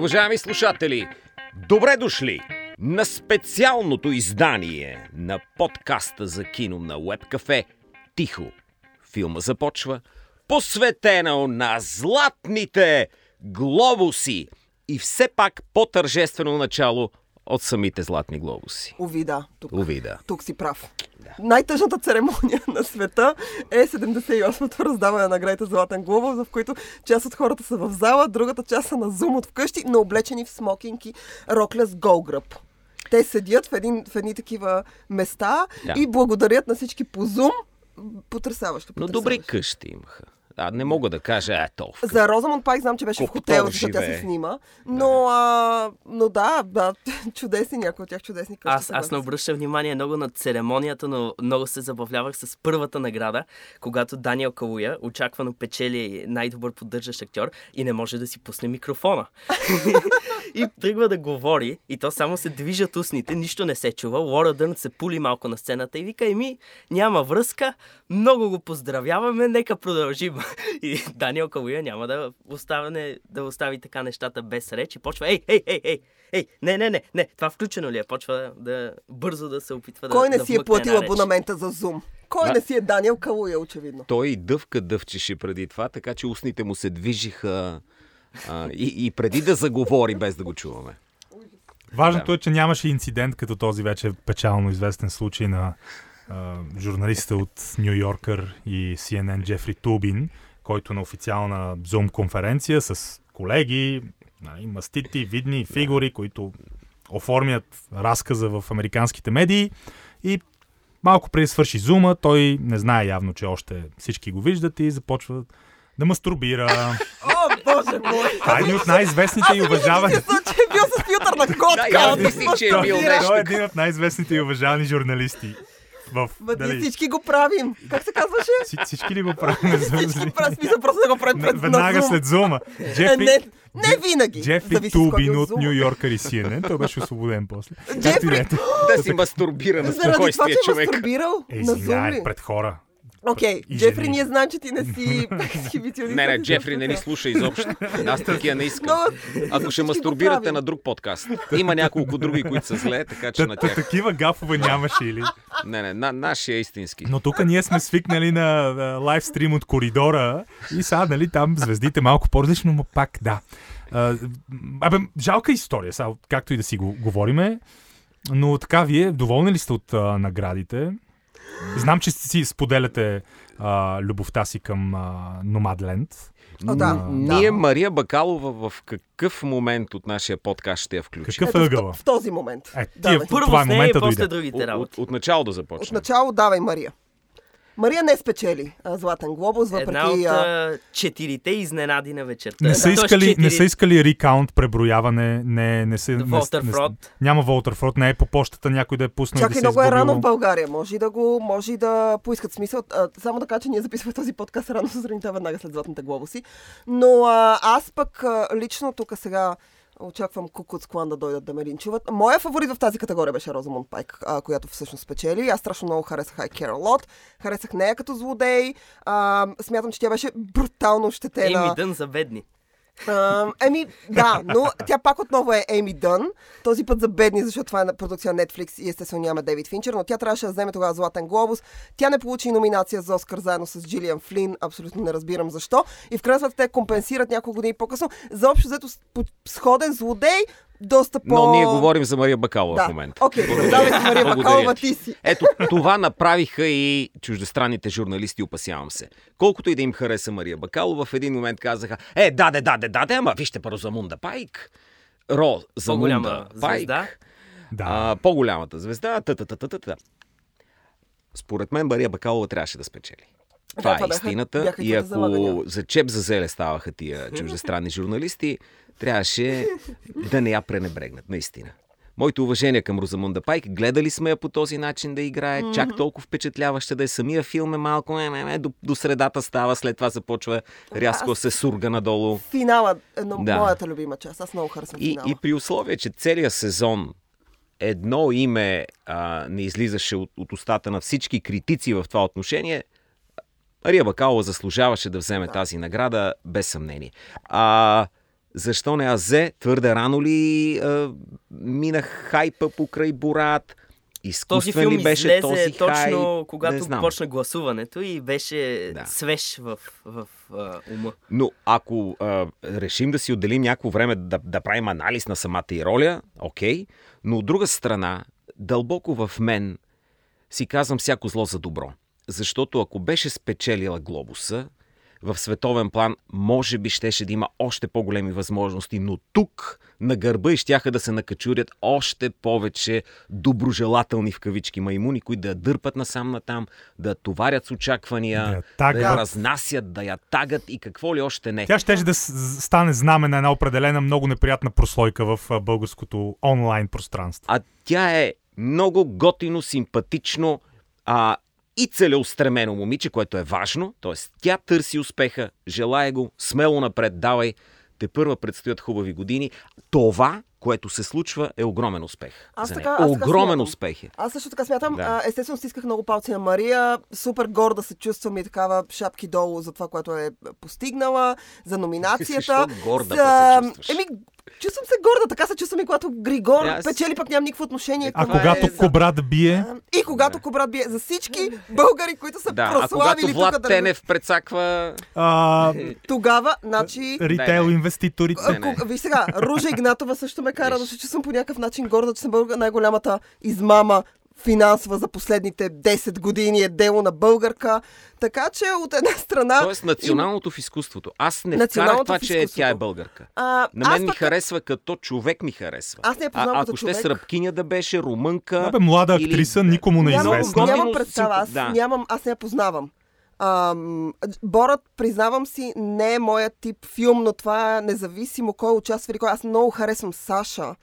Уважаеми слушатели, добре дошли на специалното издание на подкаста за кино на Webcafe Тихо. Филма започва посветена на златните глобуси и все пак по-тържествено начало от самите златни глобуси. Ови, да. Тук, да. тук си прав. Най-тъжната церемония на света е 78-то раздаване на наградите Златен глобус, в които част от хората са в зала, другата част са на зум от вкъщи, но облечени в смокинки, рокля с гол гръб. Те седят в, един, в едни такива места Да. и благодарят на всички по зум. Потрясаващо. Но потрясаващо. добри къщи имаха. А, не мога да кажа, е толкова. За Розамонд Пайк знам, че беше Колко в хотел, защото тя се снима. Но, а, но да, да, чудесни, някои от тях чудесни къщи. Аз, аз не обръщам внимание много на церемонията, но много се забавлявах с първата награда, когато Даниел Калуя очаквано печели най-добър поддържащ актьор и не може да си пусне микрофона. и тръгва да говори, и то само се движат устните, нищо не се чува. Лора Дърн се пули малко на сцената и вика, еми, няма връзка, много го поздравяваме, нека продължим. и Даниел Калуя няма да, оставане, да остави така нещата без реч и почва, ей, ей, ей, ей, ей, не, не, не, не, това включено ли е? Почва да бързо да се опитва да Кой не да си е платил абонамента за Zoom? Кой Да. не си е Даниел Калуя, очевидно? Той и дъвка дъвчеше преди това, така че устните му се движиха а, и, и преди да заговори, без да го чуваме. Важното е, че нямаше инцидент като този вече печално известен случай на журналиста от Нью Йоркър и CNN Джефри Тубин, който на официална Zoom конференция с колеги, нали, мастити, видни фигури, които оформят разказа в американските медии и малко преди да свърши зума, той не знае явно, че още всички го виждат и започва да мастурбира. О, боже мой! Това е един от най-известните и уважавани. Мисля, че е бил с филтър на котка. аз да мислих, че е бил Той е един от най-известните и уважавани журналисти. В, Ма ние дали, всички го правим. Как се казваше? Вси- всички ли го правим Всички правим смисъл просто да го правим пред Веднага след зума. Е, Джефри, не, не винаги. Джефри Тубин бил от. Нью Йоркър и CNN. Той беше освободен после. Джефри! Да е. Да си мастурбира на Заради това, спокойствие че е човек. мастурбирал Е, извинявай, пред хора. Окей, И Джефри, ние знаем, че ти не си ексхибиционист. Не, не, Джефри не ни слуша изобщо. Аз такива не искам. Но Ако ще мастурбирате на друг подкаст. Има няколко други, които са зле, така че на тях. такива гафове нямаше или. Не, не, на, нашия е истински. Но тук ние сме свикнали на а, лайвстрим от коридора и сега, нали, там звездите малко по-различно, но пак да. А, абе, жалка история, сега, както и да си го говориме, но така, вие доволни ли сте от а, наградите? Знам, че си споделяте а, любовта си към а, Nomadland. О, да, М, да. Ние, Мария Бакалова, в какъв момент от нашия подкаст ще я включим? Какъв е в, ъгъла? в този момент. Е, тия, Давай. Първо това е с нея и после дойде. другите От, от, работи. от начало да започнем. Отначало давай Мария. Мария не спечели а, Златен глобус, въпреки... Една от а, четирите изненади на вечерта. Не са, искали, не четири- са искали рекаунт, преброяване, не, не са... не- Волтер не- Фрод. Няма Волтер Фрод, не е по почтата някой да е пуснал и Чакай, да много е рано в. България. Може и да го, може и да поискат смисъл. А, само да кажа, че ние записваме този подкаст рано сутринта, веднага след Златните глобуси. Но а, аз пък а, лично тук сега очаквам Кукуц Клан да дойдат да ме линчуват. Моя фаворит в тази категория беше Розамунд Пайк, а, която всъщност спечели. Аз страшно много харесах I Care Lot. Харесах нея като злодей. А, смятам, че тя беше брутално ощетена. Ейми Дън за бедни. А, еми, да, но тя пак отново е Еми Дън. Този път за бедни, защото това е продукция Netflix и естествено няма Дейвид Финчер, но тя трябваше да вземе тогава Златен глобус. Тя не получи номинация за Оскар заедно с Джилиан Флин. Абсолютно не разбирам защо. И в крайна сметка те компенсират няколко години по-късно. За общо взето сходен злодей, доста по... Но ние говорим за Мария Бакалова да. в момента. Окей, продавай се, Мария Бакалова, ти. си. Ето, това направиха и чуждестранните журналисти, опасявам се. Колкото и да им хареса Мария Бакалова, в един момент казаха, е, даде, даде, даде, ама вижте първо за Мунда Пайк. Ро, за Мунда Пайк. звезда. Да. А, по-голямата звезда. Та, та, та, та, та. Според мен Мария Бакалова трябваше да спечели. Това е бяха- истината. бяха и ако залагания. за чеп за зеле ставаха тия чуждестранни журналисти, трябваше да не я пренебрегнат, наистина. Моето уважение към Розамунда Пайк. Гледали сме я по този начин да играе. Mm-hmm. Чак толкова впечатляваща да е. Самия филм е малко ме, ме, ме, до, до средата става, след това започва рязко да се сурга надолу. Финала е Да. моята любима част. Аз много харесвам И, финала. и при условие, че целият сезон едно име а, не излизаше от, от устата на всички критици в това отношение, Мария Бакалова заслужаваше да вземе да. тази награда, без съмнение. А, Защо не Азе? Твърде рано ли а, минах хайпа покрай Борат? Този Изкуствен филм ли беше излезе този точно когато почна гласуването и беше Да. свеж в, в, а, ума. Но ако а, решим да си отделим някакво време да, да правим анализ на самата и роля, окей, но от друга страна, дълбоко в мен си казвам всяко зло за добро. Защото ако беше спечелила глобуса, в световен план, може би щеше да има още по-големи възможности, но тук на гърба и щяха да се накачурят още повече доброжелателни в кавички маймуни, които да я дърпат насам натам, да товарят с очаквания, Да я да, я разнасят, да я тагат и какво ли още не. Тя щеше да стане знаме на една определена много неприятна прослойка в българското онлайн пространство. А тя е много готино, симпатично а, и целеустремено момиче, което е важно. Тоест, тя търси успеха, желая го, смело напред, давай. Те първа предстоят хубави години. Това, което се случва, е огромен успех. Аз така- аз така огромен смятам. успех е. Аз също така смятам. Да. Естествено, стисках много палци на Мария. Супер горда се чувствам и такава шапки долу за това, което е постигнала, за номинацията. Защо горда за... се чувстваш? Еми, чувствам се горда. Така се чувствам и когато Григор Аз- печели, пък нямам никакво отношение А към когато е, Кобрат бие, И когато Кобрат бие за всички българи, които са Да, а когато прославили Влад тук да Тенев прецаква... а, Тогава, значи... ритейл инвеститорите. Не, не. Ко- Виж сега, Ружа Игнатова също ме кара да се чувствам по някакъв начин горда, че съм българ, най-голямата измама финансова за последните 10 години е дело на българка. Така че от една страна... Тоест националното в изкуството. Аз не вкарах Националното това, че изкуството. тя е българка. А, На мен аз ми пък- харесва като човек ми харесва. Аз не я познавам а, като ако ще човек. сръбкиня да беше, румънка... Абе, млада или- актриса, никому не е Нямам, известна. Готино, нямам представа, аз, да. нямам, аз не я познавам. Ам, Борът, признавам си, не е моят тип филм, но това е независимо кой участва или кой. Аз много харесвам Саша.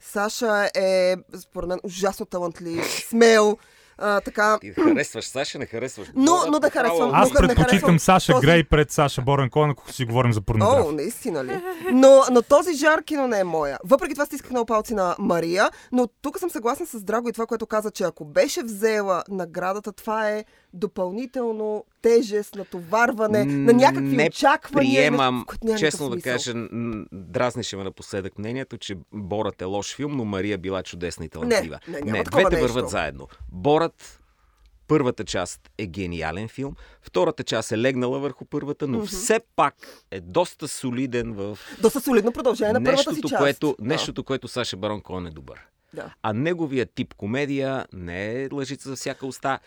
Саша е, според мен, ужасно талантлив, смел, а, така... Ти харесваш Саша, не харесваш. Но- Борат, но да харесвам. Аз не предпочитам харесвам Саша този- Грей пред Саша Борен Коен, ако си говорим за О, порнография. наистина ли? Но, но този жар кино не е моя. Въпреки това стисках много палци на Мария, но тук съм съгласна с Драго и това, което каза, че ако беше взела наградата, това е допълнително тежест, натоварване на някакви не очаквания. Приемам, няма честно да кажа, м, дразнеше ме напоследък мнението, че Борът е лош филм, но Мария била чудесна и талантлива. не, не такова двете нещо. върват заедно. Борът Първата част е гениален филм, втората част е легнала върху първата, но все пак е доста солиден в Доста солидно продължение на първата си нещото, част. което, Да. нещото, което Саша Барон Коен е добър. Да. А неговия тип комедия не е лъжица за всяка уста.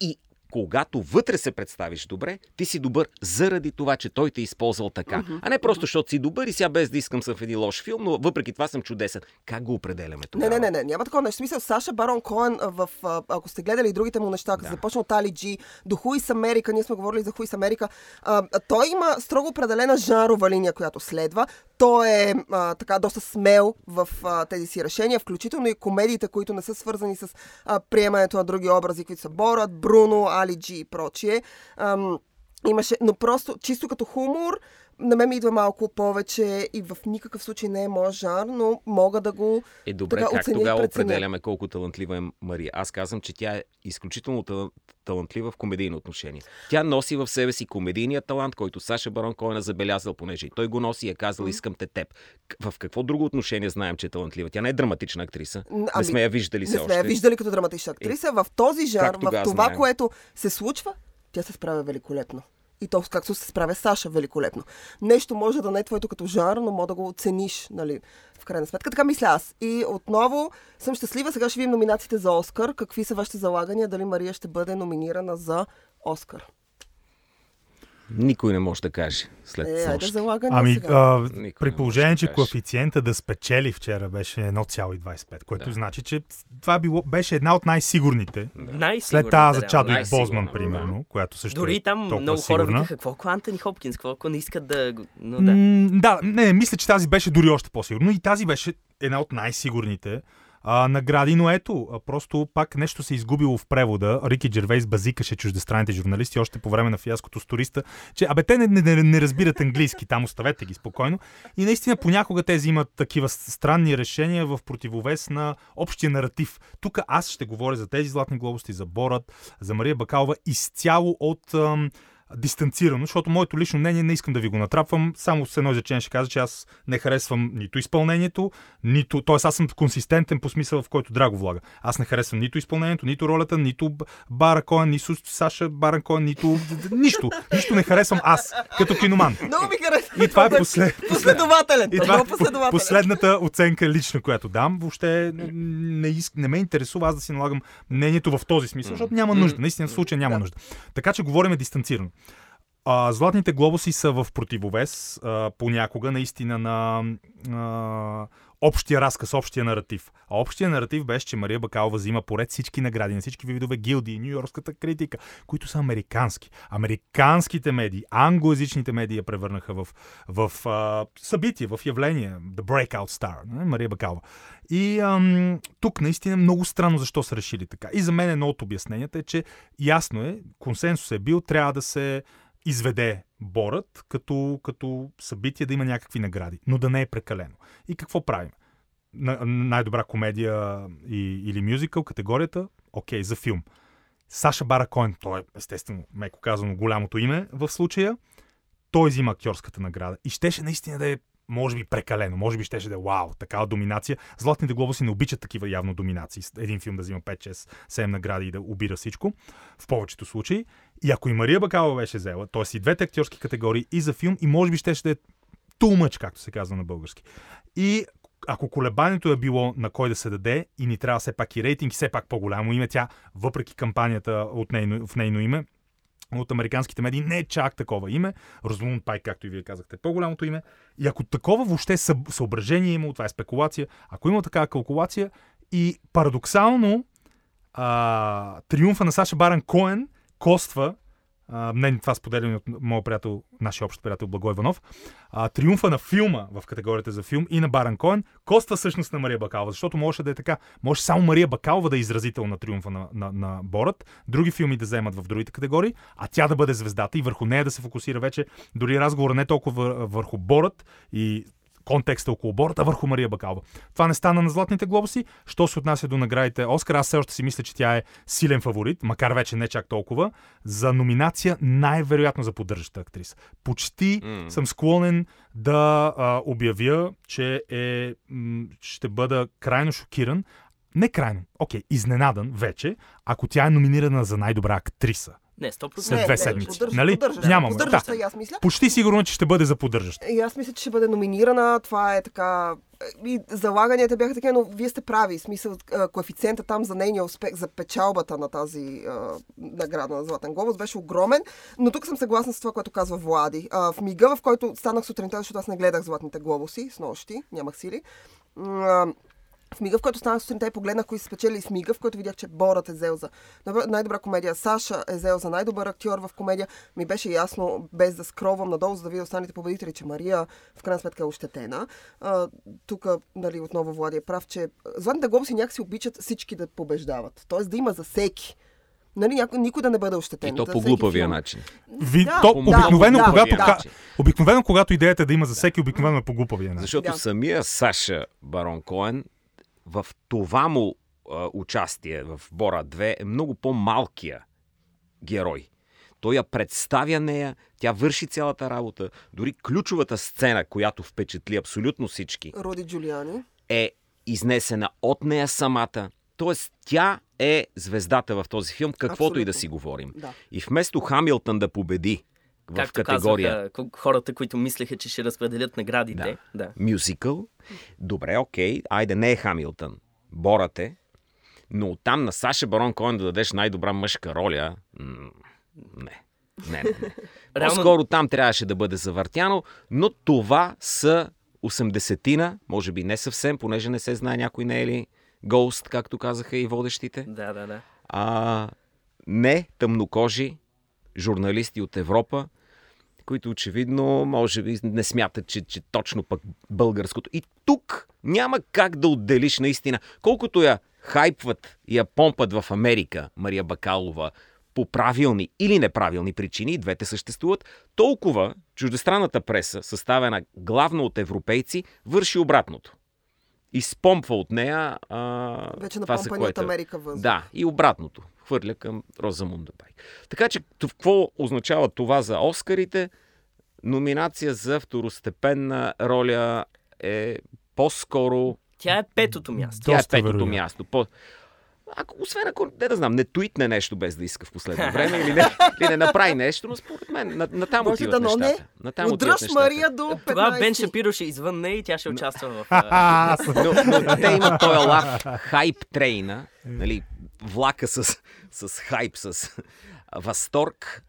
И когато вътре се представиш добре, ти си добър заради това, че той те е използвал така. А не просто защото си добър и сега без да искам съм в един лош филм, но въпреки това съм чудесен. Как го определяме Не, тогава? не, не, не, няма такова нещо. Смисъл, Саша Барон Коен, в, ако сте гледали и другите му неща, като Да. започна от Али Джи, до Хуис Америка, ние сме говорили за Хуис Америка, а, а, той има строго определена жанрова линия, която следва. Той е а, така доста смел в а, тези си решения, включително и комедиите, които не са свързани с а, приемането на други образи, които са Борат, Бруно, Али Джи и прочие. Ам, Имаше, но просто чисто като хумор, на мен ми идва малко повече и в никакъв случай не е моят жанр, но мога да го Е, добре, така как тогава определяме колко талантлива е Мария? Аз казвам, че тя е изключително тал- талантлива в комедийно отношение. Тя носи в себе си комедийния талант, който Саша Барон Коен е забелязал, понеже и той го носи и е казал, искам те теб. В какво друго отношение знаем, че е талантлива? Тя не е драматична актриса. Н- не ами, сме я виждали Не все сме я още. виждали като драматична актриса. В този как в това, знаем? което се случва, тя се справя великолепно. И то както се справя Саша великолепно. Нещо може да не е твоето като жанр, но може да го оцениш, нали, в крайна сметка. Така мисля аз. И отново съм щастлива. Сега ще видим номинациите за Оскар. Какви са вашите залагания? Дали Мария ще бъде номинирана за Оскар? Никой не може да каже след Е, залагания Ами, сега. а, при положение, да че каже. коефициента да спечели вчера беше 1,25, което Да. значи, че това било, беше една от най-сигурните. Най-сигурно. След тази за да, Чадо и Бозман, да. примерно, която също Дори е там много хора сигурна. викаха, какво ако Антони Хопкинс, какво ако не искат да... Но да. М, да, не, мисля, че тази беше дори още по-сигурно. И тази беше една от най-сигурните а, награди, но ето, просто пак нещо се изгубило в превода. Рики Джервейс базикаше чуждестранните журналисти още по време на фиаското с туриста, че абе те не, не, не, разбират английски, там оставете ги спокойно. И наистина понякога те взимат такива странни решения в противовес на общия наратив. Тук аз ще говоря за тези златни глобусти, за Борът, за Мария Бакалова, изцяло от ам, дистанцирано, защото моето лично мнение не искам да ви го натрапвам. Само с едно изречение ще кажа, че аз не харесвам нито изпълнението, нито. Тоест, аз съм консистентен по смисъл, в който Драго влага. Аз не харесвам нито изпълнението, нито ролята, нито Бара Коен, нито Саша Баран Коен, нито. Нищо. Нищо не харесвам аз, като киноман. Много ми харесва. И това е послед... Последователен. И това е последователен. последната оценка лична, която дам. Въобще не, не, иск, не ме интересува аз да си налагам мнението в този смисъл, защото няма нужда. Наистина в случая няма нужда. Така че говорим дистанцирано. А, златните глобуси са в противовес а, понякога наистина на а, общия разказ, общия наратив. А общия наратив беше, че Мария Бакалова взима поред всички награди на всички видове гилдии, Нью-Йоркската критика, които са американски. Американските медии, англоязичните медии я превърнаха в, в а, събитие, в явление. The Breakout Star, не? Мария Бакалова. И ам, тук наистина много странно защо са решили така. И за мен едно от обясненията е, че ясно е, консенсус е бил, трябва да се изведе борът като, като събитие да има някакви награди, но да не е прекалено. И какво правим? На, най-добра комедия и, или мюзикъл, категорията, окей, за филм. Саша Бара Коен, той е естествено, меко казано, голямото име в случая, той взима актьорската награда. И щеше наистина да е може би прекалено, може би щеше да е вау, такава доминация. Златните глобуси не обичат такива явно доминации. Един филм да взима 5, 6, 7 награди и да обира всичко, в повечето случаи. И ако и Мария Бакалова беше взела, т.е. и двете актьорски категории и за филм, и може би щеше да е too както се казва на български. И ако колебанието е било на кой да се даде и ни трябва все пак и рейтинг, все пак по-голямо име, тя, въпреки кампанията от нейно, в нейно име, от американските медии не е чак такова име. Розмунд Пайк, както и вие казахте, е по-голямото име. И ако такова въобще съображение има, това е спекулация, ако има такава калкулация и парадоксално а, триумфа на Саша Баран Коен коства а, това споделяме от моят приятел, нашия общ приятел Благой Иванов, а, триумфа на филма в категорията за филм и на Баран Коен коства всъщност на Мария Бакалова, защото можеше да е така. Може само Мария Бакалова да е изразител на триумфа на, на, на Борът, други филми да вземат в другите категории, а тя да бъде звездата и върху нея да се фокусира вече дори разговора не толкова върху Борът и контекста около борта върху Мария Бакалова. Това не стана на Златните глобуси. Що се отнася до наградите Оскар, аз все още си мисля, че тя е силен фаворит, макар вече не чак толкова, за номинация най-вероятно за поддържаща актриса. Почти mm. съм склонен да а, обявя, че е, м- ще бъда крайно шокиран, не крайно, окей, изненадан вече, ако тя е номинирана за най-добра актриса. Не, 100%. След две седмици. Поддържа, нали? поддържа, Нямам. поддържаща, Да. аз мисля. Почти сигурно, че ще бъде за поддържаща. И аз мисля, че ще бъде номинирана. Това е така. И залаганията бяха такива, но вие сте прави. Смисъл, коефициента там за нейния успех, за печалбата на тази а, награда на Златен глобус беше огромен. Но тук съм съгласна с това, което казва Влади. А, в мига, в който станах сутринта, защото аз не гледах Златните глобуси с нощи, нямах сили. А, в мига, в който станах сутринта и погледнах кои са спечели с мига, в който видях, че Борът е взел за най-добра комедия, Саша е взел за най-добър актьор в комедия, ми беше ясно, без да скровам надолу, за да видя останалите победители, че Мария в крайна сметка е ощетена. Тук, нали, отново Влади е прав, че Златните глобуси някакси обичат всички да побеждават. Тоест да има за всеки. Нали, някой, никой да не бъде ощетен. И то по глупавия начин. Ви, Да, то, да, обикновено, да, когато, да. ка- обикновено, когато идеята е да има за всеки, обикновено е по глупавия начин. Защото Да. самия Саша Барон Коен в това му а, участие в Бора 2 е много по-малкия герой. Той я представя нея, тя върши цялата работа. Дори ключовата сцена, която впечатли абсолютно всички, Роди Джулиани. е изнесена от нея самата. Тоест, тя е звездата в този филм, каквото и да Абсолютно. си говорим. Да. И вместо Хамилтън да победи в Както категория казаха ко- хората, които мислеха, че ще разпределят наградите. Да. да. мюзикъл, добре, окей, айде не е Хамилтън, Борът е, но оттам на Саша Барон Коен да дадеш най-добра мъжка роля, не. Не, не, не. По-скоро там трябваше да бъде завъртяно, но това са 80-тина, може би не съвсем, понеже не се знае някой не е ли Ghost, както казаха и водещите. Да, да, да. А, не тъмнокожи журналисти от Европа, които очевидно, може би, не смятат, че, че точно пък българското. И тук няма как да отделиш наистина. Колкото я хайпват и я помпат в Америка, Мария Бакалова, по правилни или неправилни причини, двете съществуват, толкова чуждестранната преса, съставена главно от европейци, върши обратното. Изпомпва от нея а, Вече това, за от което... Америка въздух. Да, и обратното. Хвърля към Розамунда Пайк. Така че, какво означава това за Оскарите? Номинация за второстепенна роля е по-скоро Тя е петото място. Тя е петото вероятно. място. По... Ако, освен ако, не да знам, не твитне нещо без да иска в последно време или не, или не направи нещо, но според мен на, на там Може отиват не. нещата. На там отиват Удръж нещата. Мария до 15. Тогава Бен Шапиро ще извън нея и тя ще участва в... Но, но те имат този лав хайп трейна, нали, влака с, с хайп, с възторг,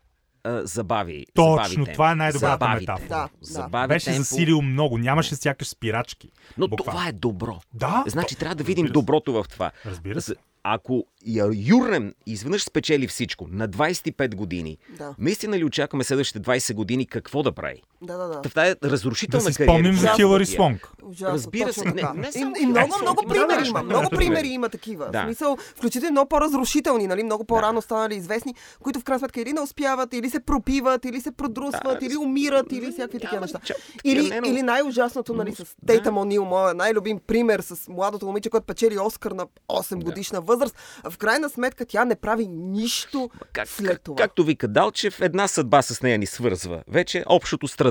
забави. забави Точно, темпо. това е най-добрата Забави метафора. темпо. Да, да. Забави беше темпо. засилил много. Нямаше сякаш спирачки. Но Буквално. това е добро. Да. Значи то- трябва да видим доброто в това. Разбира се. Ако я юрнем изведнъж спечели всичко на 25 години, Да. наистина ли очакваме следващите 20 години какво да прави? Да, да, да. Та в тази Да разрушителна си кариера. спомним за Хилари. Ужасно, Разбира се, не- така. не само и, и много, много примери да, има. да, Много да, примери да. има такива. Да. В смисъл, включително много по-разрушителни, нали? много по-рано станали известни, които в крайна сметка или не успяват, или се пропиват, или се продрусват, Да, или умират, или всякакви такива неща. Или, не, но- или най-ужасното, нали, с. Тейтъм Онил, моя най-любим пример с младото момиче, което печели Оскар на 8 годишна възраст. В крайна сметка тя не прави нищо след това. както вика Далчев, една съдба с нея ни свързва. Вече общото страдание.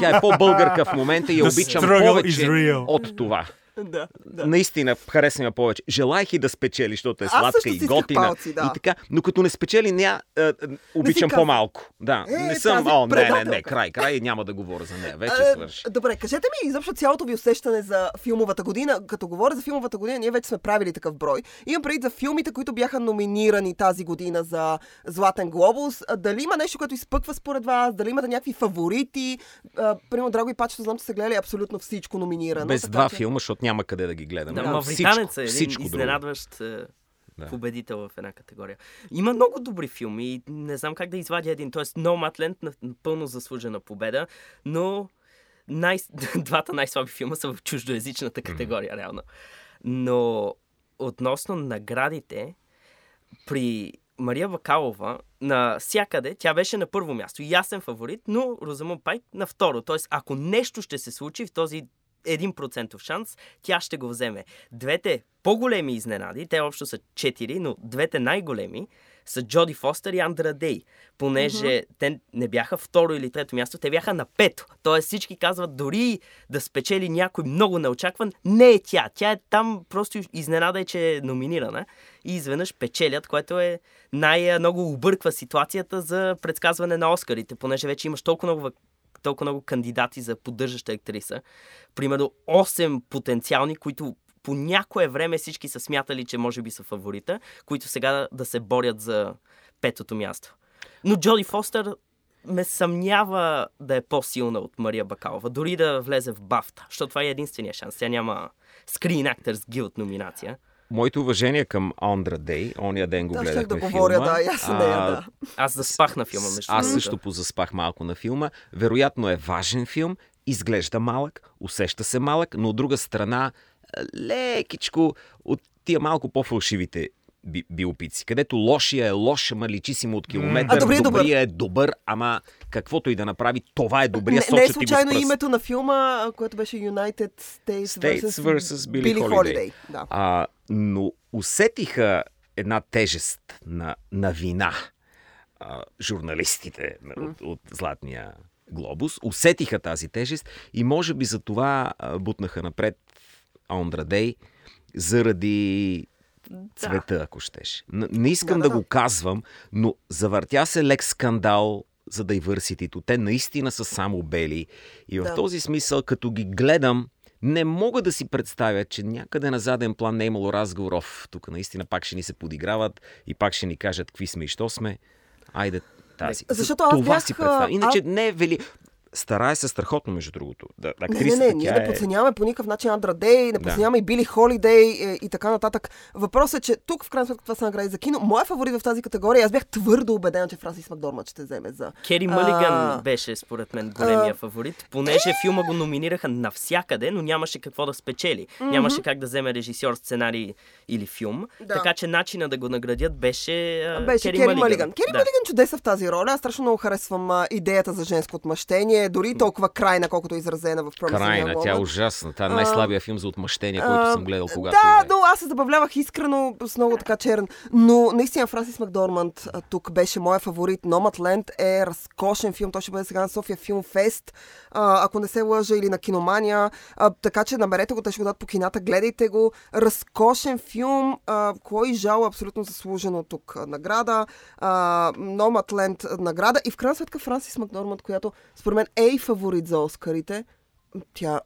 Тя е по-българка в момента и я обичам повече от това. Да, да. Наистина, харесвам я повече. Желаях и да спечели, защото е сладка и готина. палци, да. И така, но като не спечели, ня, а, а, обичам казвам. по-малко. Да, Е, не съм, о, не, не, не, край, край, няма да говоря за нея. Вече Е, свърши. Добре, кажете ми изобщо цялото ви усещане за филмовата година. Като говоря за филмовата година, ние вече сме правили такъв брой. Имам преди за филмите, които бяха номинирани тази година за Златен глобус. Дали има нещо, което изпъква според вас? Дали имате някакви фаворити? Примерно, Драго и Пачето, знам, че са гледали абсолютно всичко номинирано. Без така два че- филма, защото няма къде да ги гледам. Да, Мавританец е един всичко друго. изненадващ е, Да. победител в една категория. Има много добри филми и не знам как да извадя един. Тоест, Nomadland на- напълно заслужена победа, но най- двата най-слаби филма са в чуждоязичната категория, реално. Но относно наградите, при Мария Бакалова на всякъде тя беше на първо място. Ясен фаворит, но Розамун Пайк на второ. Тоест, ако нещо ще се случи в този 1% шанс, тя ще го вземе. Двете по-големи изненади, те общо са 4, но двете най-големи са Джоди Фостер и Андра Дей, понеже mm-hmm. те не бяха второ или трето място, те бяха на пето. Тоест всички казват, дори да спечели някой много неочакван, не е тя. Тя е там, просто изненада е, че е номинирана и изведнъж печелят, което е най-много обърква ситуацията за предсказване на Оскарите, понеже вече имаш толкова много толкова много кандидати за поддържаща актриса. Примерно 8 потенциални, които по някое време всички са смятали, че може би са фаворита, които сега да се борят за петото място. Но Джоди Фостер ме съмнява да е по-силна от Мария Бакалова, дори да влезе в Бафта, защото това е единствения шанс. Тя няма Screen Actors Guild номинация. Моите уважения към Андра Дей. Ония ден го Да, гледахме да говоря, филма. да, и аз нея, да. Аз заспах на филма, между Аз също позаспах малко на филма. Вероятно е важен филм, изглежда малък, усеща се малък, но от друга страна лекичко от тия малко по-фалшивите би, биопици, където лошия е лош, ама личи си му от километър, А добрия е добър. добрия е добър, ама каквото и да направи, това е добрия, не, не е случайно името на филма, което беше United States, States versus Billie Holiday. Holiday. Да. А, но усетиха една тежест на, на вина а, журналистите на- от, от Златния глобус. Усетиха тази тежест и може би за това бутнаха напред Ондра Дей заради цвета, ако щеш. Не искам Да, да, да, го казвам, но завъртя се лек скандал за diversity Те наистина са само бели. И в Да. този смисъл, като ги гледам, не мога да си представя, че някъде на заден план не е имало разговор. Оф, тук наистина пак ще ни се подиграват и пак ще ни кажат какви сме и що сме. Айде тази. Защото аз Това бях, си представя. Иначе а- не е вели... Старае се страхотно, между другото. Да, Не, не, актрисата, не, ние не е... подценяваме по никакъв начин Андра Дей, не Да. подценяваме и Били Холидей е, и така нататък. Въпросът е, че тук в крайна сметка това са награди за кино. Моя фаворит в тази категория, аз бях твърдо убеден, че Франсис Макдормът ще вземе за... Кери А, Мълиган беше, според мен, големия а, фаворит, понеже филма го номинираха навсякъде, но нямаше какво да спечели. Нямаше как да вземе режисьор, сценарий или филм. Да. Така че начина да го наградят беше, а, Беше Кери, Кери Мълиган. Кери Да. Мълиган чудеса в тази роля. Аз страшно много харесвам а, идеята за женско отмъщение. Е дори толкова крайна, колкото е изразена в Promising Крайна, тя е ужасна. Това е най-слабия филм за отмъщение, който А, съм гледал когато Да, е. но аз се забавлявах искрено с много така черен. Но наистина Франсис Макдорманд тук беше моя фаворит. Номадленд е разкошен филм. Той ще бъде сега на София Филм Фест, ако не се лъжа, или на Киномания. А, така че намерете го, те ще го дадат по кината, гледайте го. Разкошен филм. А, кой жал абсолютно заслужено тук награда. А, Номадленд награда. И в крайна сметка Франсис Макдорманд, която според мен е и фаворит за Оскарите. Тя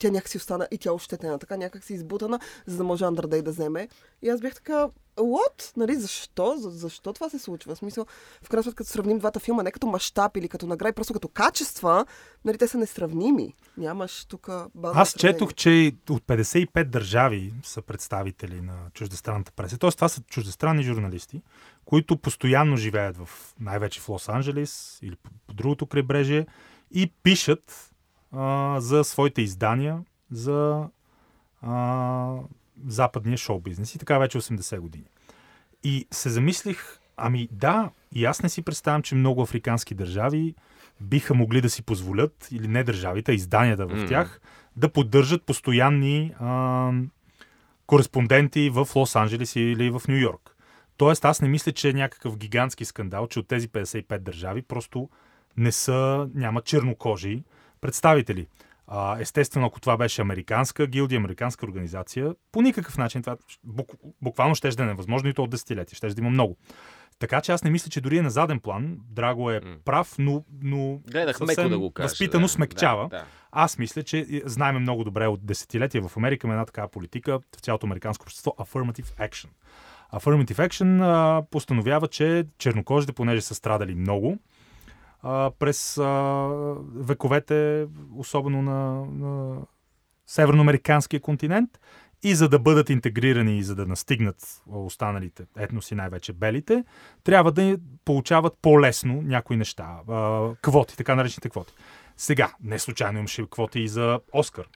тя някакси остана и тя ощетена, така някак си избутана, за да може Андърдей да вземе. И аз бях така, what? Нали, защо? За, защо това се случва? В смисъл, в крайна сметка, като сравним двата филма, не като мащаб или като награди, просто като качества, нали, те са несравними. Нямаш тук. Аз четох, че от 55 държави са представители на чуждестранната преса. Тоест, това са чуждестранни журналисти, които постоянно живеят в, най-вече в Лос-Анджелес или по, по другото крайбрежие и пишат а, за своите издания за а, западния шоу-бизнес. И така вече 80 години. И се замислих, ами да, и аз не си представям, че много африкански държави биха могли да си позволят, или не държавите, а изданията в тях, да поддържат постоянни а, кореспонденти в Лос-Анджелес или в Нью Йорк. Тоест, аз не мисля, че е някакъв гигантски скандал, че от тези 55 държави просто не са, няма чернокожи представители. А, естествено, ако това беше американска гилдия, американска организация, по никакъв начин това бук, буквално ще да е невъзможно и то от десетилетия. Ще да има много. Така че аз не мисля, че дори е на заден план. Драго е прав, но, но Гледах съвсем да го кажа. възпитано да, смекчава. Да, да. Аз мисля, че знаем много добре от десетилетия в Америка има една такава политика в цялото американско общество Affirmative Action. Affirmative Action а, постановява, че чернокожите, понеже са страдали много а, през а, вековете, особено на, на северноамериканския континент, и за да бъдат интегрирани и за да настигнат останалите етноси, най-вече белите, трябва да получават по-лесно някои неща. А, квоти, така наречените квоти. Сега, не случайно имаше квоти и за Оскар.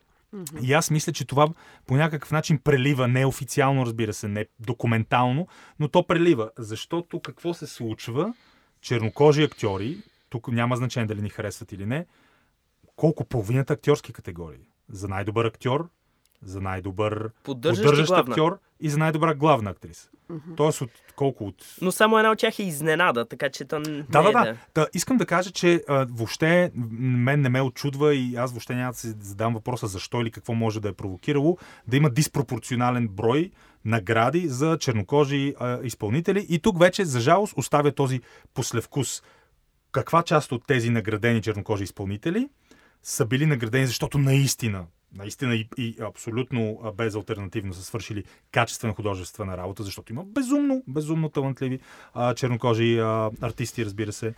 И аз мисля, че това по някакъв начин прелива, неофициално, разбира се, не документално, но то прелива. Защото какво се случва? Чернокожи актьори, тук няма значение дали ни харесват или не, колко половината актьорски категории. За най-добър актьор, за най-добър Поддържащ, поддържащ главна. актьор и за най-добра главна актриса. Тоест от колко от Но само една от тях е изненада, така че то не да, да, е да. Та, искам да кажа, че а, въобще мен не ме очудва и аз въобще няма да си задам въпроса защо или какво може да е провокирало да има диспропорционален брой награди за чернокожи а, изпълнители. И тук вече, за жалост, оставя този послевкус. Каква част от тези наградени чернокожи изпълнители са били наградени, защото наистина наистина и, и абсолютно безалтернативно са свършили качествена художествена работа, защото има безумно, безумно талантливи а, чернокожи а, артисти, разбира се.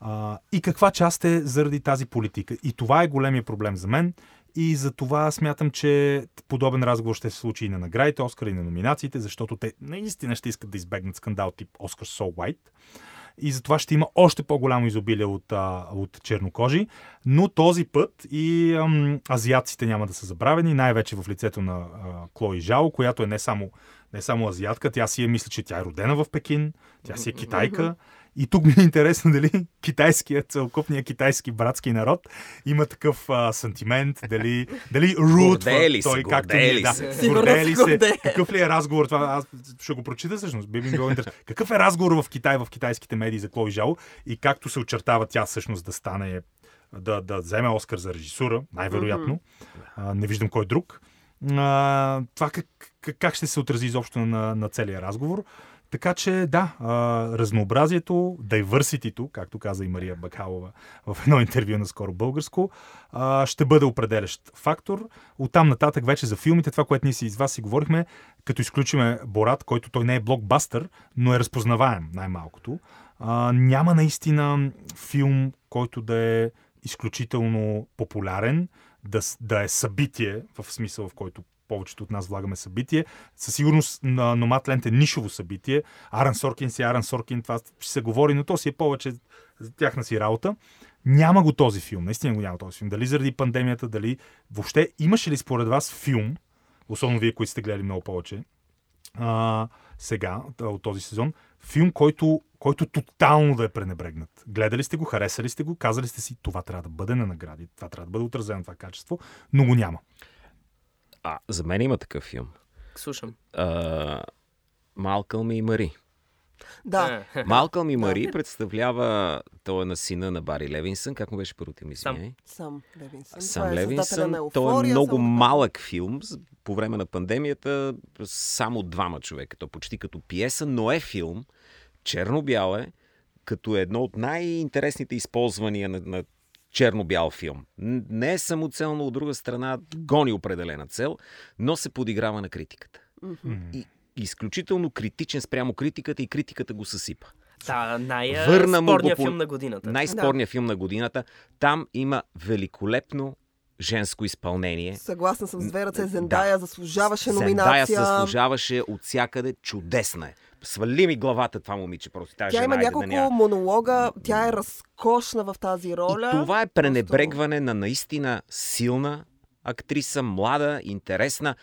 А, и каква част е заради тази политика. И това е големия проблем за мен. И за това смятам, че подобен разговор ще се случи и на наградите Оскар, и на номинациите, защото те наистина ще искат да избегнат скандал тип Оскар So White. И затова ще има още по-голямо изобилие от, а, от чернокожи. Но този път и ам, азиатците няма да са забравени, най-вече в лицето на а, Клои Жао, която е не само, не само азиатка, тя си е, мисля, че тя е родена в Пекин, тя си е китайка. И тук ми е интересно дали китайският, целокупният китайски братски народ има такъв а, сантимент, дали, дали рут той както ние, да, се. Сигурно гордели се гордее. Какъв ли е разговор? Това аз ще го прочита всъщност. Би ми било интересно. Какъв е разговор в Китай, в китайските медии за Клои Жао и както се очертава тя всъщност да стане да, да вземе Оскар за режисура, най-вероятно. А, не виждам кой друг. А, това как, как, как ще се отрази изобщо на, на целия разговор. Така че да, а, разнообразието, diversity както каза и Мария Бакалова в едно интервю на скоро българско, а, ще бъде определящ фактор. Оттам нататък вече за филмите, това, което ние си с вас си говорихме, като изключиме Борат, който той не е блокбастър, но е разпознаваем най-малкото, а, няма наистина филм, който да е изключително популярен, да, да е събитие, в смисъл в който повечето от нас влагаме събитие. Със сигурност на Номадленд е нишово събитие. Аран Соркин си Аран Соркин, това ще се говори, но то си е повече за тяхна си работа. Няма го този филм, наистина го няма този филм. Дали заради пандемията, дали въобще имаше ли според вас филм, особено вие, които сте гледали много повече, а, сега, от този сезон, филм, който, който тотално да е пренебрегнат. Гледали сте го, харесали сте го, казали сте си, това трябва да бъде на награди, това трябва да бъде отразено това качество, но го няма. А, за мен има такъв филм. Слушам. А, Малкълм и Мари. Да. Малкълм и Мари представлява той е на сина на Бари Левинсън. Как му беше първото ми Сам. Сам Левинсън. Сам е Левинсън. Той е Еуфория, много кажа. малък филм. По време на пандемията само двама човека. То почти като пиеса, но е филм. Черно-бял е, като едно от най-интересните използвания на, на черно-бял филм. Не е самоцелно, от друга страна гони определена цел, но се подиграва на критиката. И изключително критичен спрямо критиката и критиката го съсипа. Да, най-спорният по- филм на годината. Най-спорният филм на годината. Там има великолепно женско изпълнение. Съгласна съм с две ръце. Да. Зендая заслужаваше Зендая номинация. заслужаваше от всякъде. Чудесна е. Свали ми главата това момиче, просто тази Тя жена. има няколко да няма. монолога. Тя е разкошна в тази роля. И това е пренебрегване на наистина силна актриса, млада, интересна,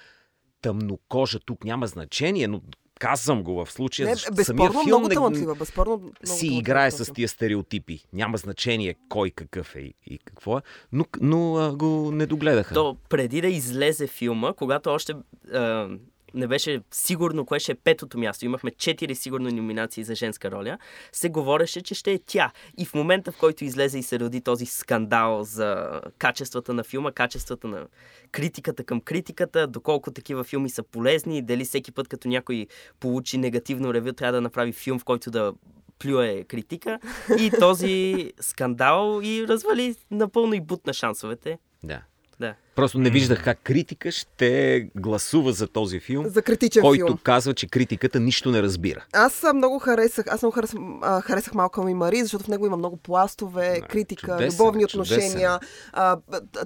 тъмнокожа. Тук няма значение, но казвам го в случая, Не, защото безспорно самия филм много не- талантлива. Безспорно много си играе точно. с тия стереотипи. Няма значение кой какъв е и, и какво е, но, но а, го не догледаха. То преди да излезе филма, когато още а, не беше сигурно кое ще е петото място, имахме четири сигурно номинации за женска роля, се говореше, че ще е тя. И в момента, в който излезе и се роди този скандал за качествата на филма, качествата на критиката към критиката, доколко такива филми са полезни, дали всеки път, като някой получи негативно ревю, трябва да направи филм, в който да плюе критика. И този скандал и развали напълно и бутна шансовете. Да. Да. Просто не виждах как критика ще гласува за този филм, За критичен който филм. казва, че критиката нищо не разбира. Аз много харесах, аз много харесах, а, харесах Малкълм и Мари, защото в него има много пластове, Да, критика, чудесен любовни чудесен отношения, а,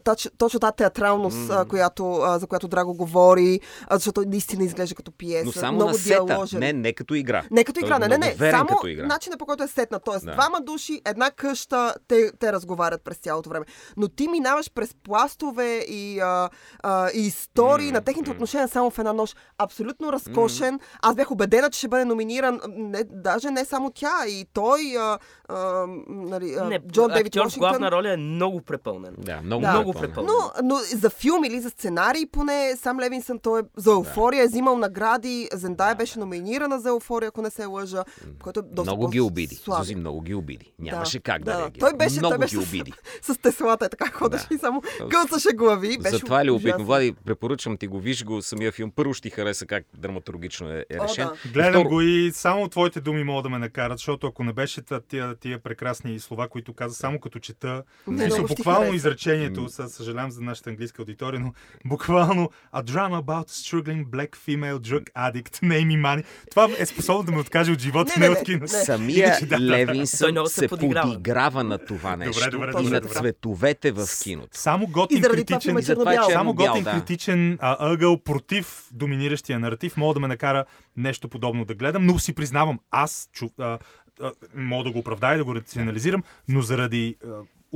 точ, точно тази театралност, а, която, а, за която Драго говори, а, защото наистина изглежда като пиеса, Но само много на сета, диаложен. не, не като игра. Не като игра, не, не, не. Само като игра. начинът по който е сетна. Тоест, Да. двама души, една къща, те, те разговарят през цялото време. Но ти минаваш през пластове и, а, а, и истории на техните отношения само в една нощ. Абсолютно разкошен. Аз бях убедена, че ще бъде номиниран. Не, даже не само тя, и той, а, а, нали, а, Не, Джон Дейвид с Вашингтон. главна роля е много препълнен. Да, много, Да. Много препълнен. Но, но за филм или за сценарий поне сам Левинсън той е за Еуфория е взимал награди. Зендая беше номинирана за Еуфория, ако не се лъжа. Което е доста Много ги обиди. Зузи много ги обиди. Нямаше как да, да. реагира. Той беше, много той беше ги с- обиди. С, теслата е така ходеше Да. и само гълцаше глави. Беше Затова любопитно. ужасно. Влади, препоръчвам ти го, виж го самия филм. Първо ще ти хареса как драматургично е, е О, решен. да. Гледам Второ- го и само твоите думи могат да ме накарат, защото ако не беше тия, тия прекрасни слова, които каза, само като чета, Не, ще ти буквално изречението, съ- съжалявам за нашата английска аудитория, но буквално a drama about struggling black female drug addict, name me money. Това е способно да ме откаже от живота, Не, не, не, от кино. Самия Левинсън се подиграва. подиграва на това нещо добре, и добре, на добре. цветовете в киното. Само готин И критичен, филм е И затова е черно- само готин да. критичен а, ъгъл против доминиращия наратив мога да ме накара нещо подобно да гледам, но си признавам, аз чу, а, а, мога да го оправдая и да го рационализирам, но заради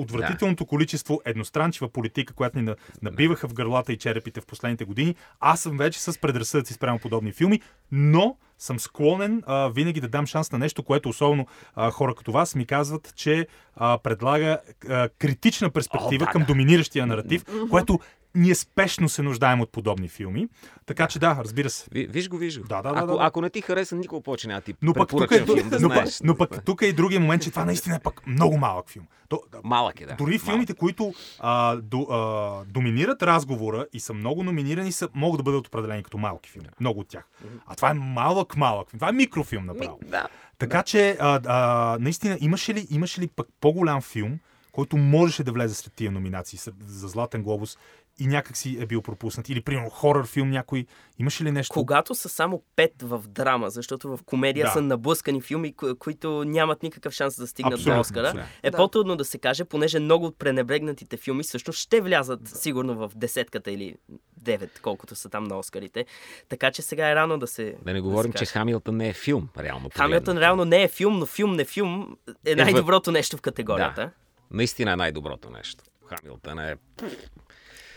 отвратителното количество едностранчива политика, която ни на- набиваха в гърлата и черепите в последните години, аз съм вече с предразсъдъци спрямо подобни филми, но съм склонен а, винаги да дам шанс на нещо, което особено а, хора като вас ми казват, че а, предлага а, критична перспектива О, да, към да. доминиращия наратив, което ние спешно се нуждаем от подобни филми. Така че да, разбира се. Ви- Виж го, виж го. Да, да, да, ако, да, да. ако не ти хареса, никога повече няма да ти Но пък, тук е, филм, да но, знаеш. но пък тук е и другия момент, че това наистина е пък много малък филм. То, да, Малък е, да. дори Малък. филмите, които а, до, а, доминират разговора и са много номинирани, са, могат да бъдат определени като малки филми. Много от тях. А това е малък, малък. филм. Това е микрофилм направо. Ми, да. Така че, а, а, наистина, имаше ли, имаше ли пък по-голям филм, който можеше да влезе сред тия номинации за Златен глобус и някак си е бил пропуснат? Или, примерно, хорър филм някой? Имаше ли нещо? Когато са само пет в драма, защото в комедия Да. са наблъскани филми, ко- които нямат никакъв шанс да стигнат Абсолютно, до Оскара, абсолютно. е Да. по-трудно да се каже, понеже много от пренебрегнатите филми също ще влязат сигурно в десетката или девет, колкото са там на Оскарите. Така че сега е рано да се. Да не говорим, се че. Хамилтън не е филм, реално. Хамилтън реално не е филм, но филм не филм е най-доброто нещо в категорията. Да. Наистина е най-доброто нещо. Хамилтън е...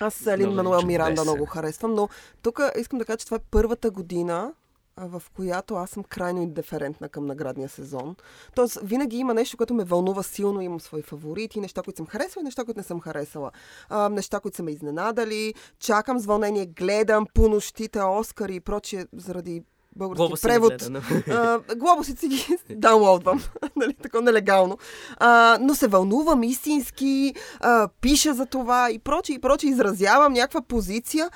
Аз Лин Много Мануел. Миранда много харесвам, но тук искам да кажа, че това е първата година, в която аз съм крайно индиферентна към наградния сезон. Тоест, винаги има нещо, което ме вълнува силно, имам свои фаворити, неща, които съм харесала и неща, които не съм харесала. А, неща, които са ме изненадали, чакам с вълнение, гледам по нощите Оскари и прочие, заради български Глобуси превод. гледа, но- А, глобусите си ги даунлоудвам, нали, така нелегално. А, но се вълнувам истински, а, пиша за това и проче, и проче, изразявам някаква позиция.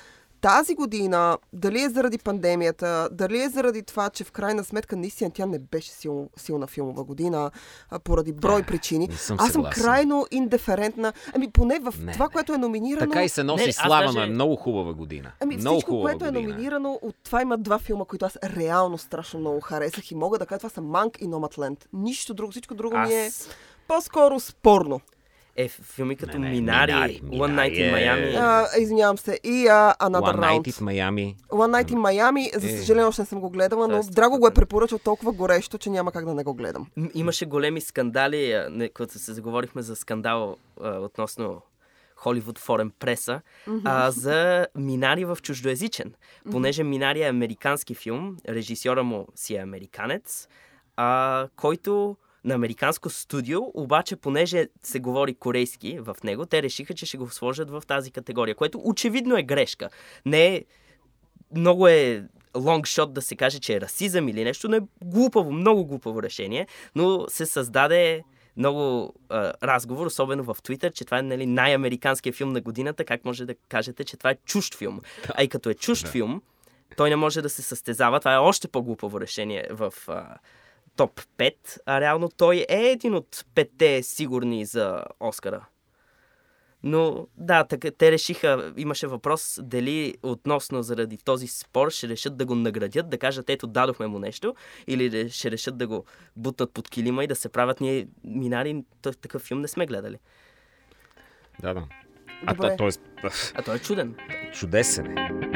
Тази година, дали е заради пандемията, дали е заради това, че в крайна сметка наистина тя не беше сил, силна филмова година, а, поради брой причини. не съм Аз съм съгласен. крайно индиферентна. Ами поне в Не, това, не. което е номинирано. Така и се носи Не, аз слава, даже- но е много хубава година. Ами много всичко, хубава което е година. номинирано, от това има два филма, които аз реално страшно много харесах и мога да кажа, това са Манк и Номатленд. Нищо друго, всичко друго ми е Аз... по-скоро спорно. Е, филми като Не, не, Минари, Минари, One Night in е- Miami. А, извинявам се. И а, Another One Night Round. in Miami. One Night in Miami, за Е. съжаление още не съм го гледала, но Тоест, Драго го е препоръчал толкова горещо, че няма как да не го гледам. Имаше големи скандали, когато се заговорихме за скандал а, относно Холивуд форен преса, а, за Минари в чуждоязичен. Понеже Минари е американски филм, режисьора му си е американец, а, който на американско студио, обаче понеже се говори корейски в него, те решиха, че ще го сложат в тази категория, което очевидно е грешка. Не е много е лонгшот да се каже, че е расизъм или нещо, но е глупаво, много глупаво решение, но се създаде много а, разговор, особено в Твитър, че това е нали, най-американският филм на годината. Как може да кажете, че това е чужд филм? А и като е чужд филм, той не може да се състезава. Това е още по-глупаво решение в а, топ 5, а реално той е един от петте сигурни за Оскара. Но да, така, те решиха, имаше въпрос дали относно заради този спор ще решат да го наградят, да кажат ето дадохме му нещо, или ще решат да го бутнат под килима и да се правят ние минари, т- такъв филм не сме гледали. Да, да. А Добре. то, т.е. А той е чуден. чудесен е.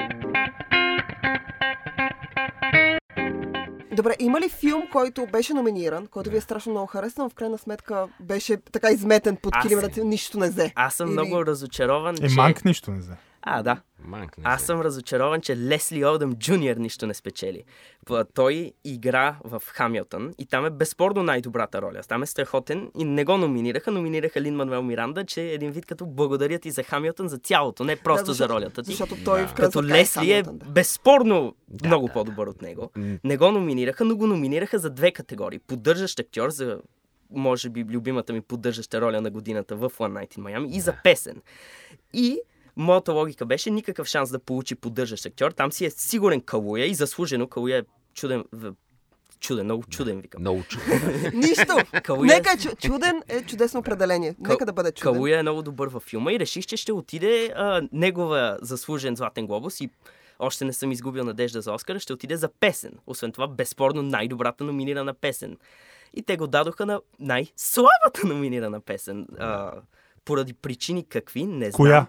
Добре, има ли филм, който беше номиниран, който ви е страшно много харесан, но в крайна сметка беше така изметен под килима, да нищо не взе? Аз съм Или- много разочарован, Е, че... манк нищо не взе. А, да. Манкне Аз съм разочарован, че Лесли Олдъм Джуниор нищо не спечели. Той игра в Хамилтън и там е безспорно най-добрата роля. Там е страхотен и не го номинираха. Номинираха Лин Мануел Миранда, че е един вид като благодаря ти за Хамилтън за цялото, не просто Да, за ролята ти. Защото той Да. в Като сметка Лесли е Хамилтън, да. безспорно Да, много да. по-добър от него. Не го номинираха, но го номинираха за две категории. Поддържащ актьор за може би любимата ми поддържаща роля на годината в One Night in Miami и за песен. И моята логика беше никакъв шанс да получи поддържащ актьор. Там си е сигурен Калуя и заслужено Калуя е чуден, чуден, много чуден, викам. Много чуден. Нищо! Калуя- Нека е чу- чуден е чудесно определение. Нека да бъде чуден. Калуя е много добър във филма и реших, че ще отиде а, негова заслужен Златен глобус и още не съм изгубил надежда за Оскара, ще отиде за песен. Освен това, безспорно най-добрата номинирана песен. И те го дадоха на най-слабата номинирана песен. А, поради причини какви, не знам. Коя?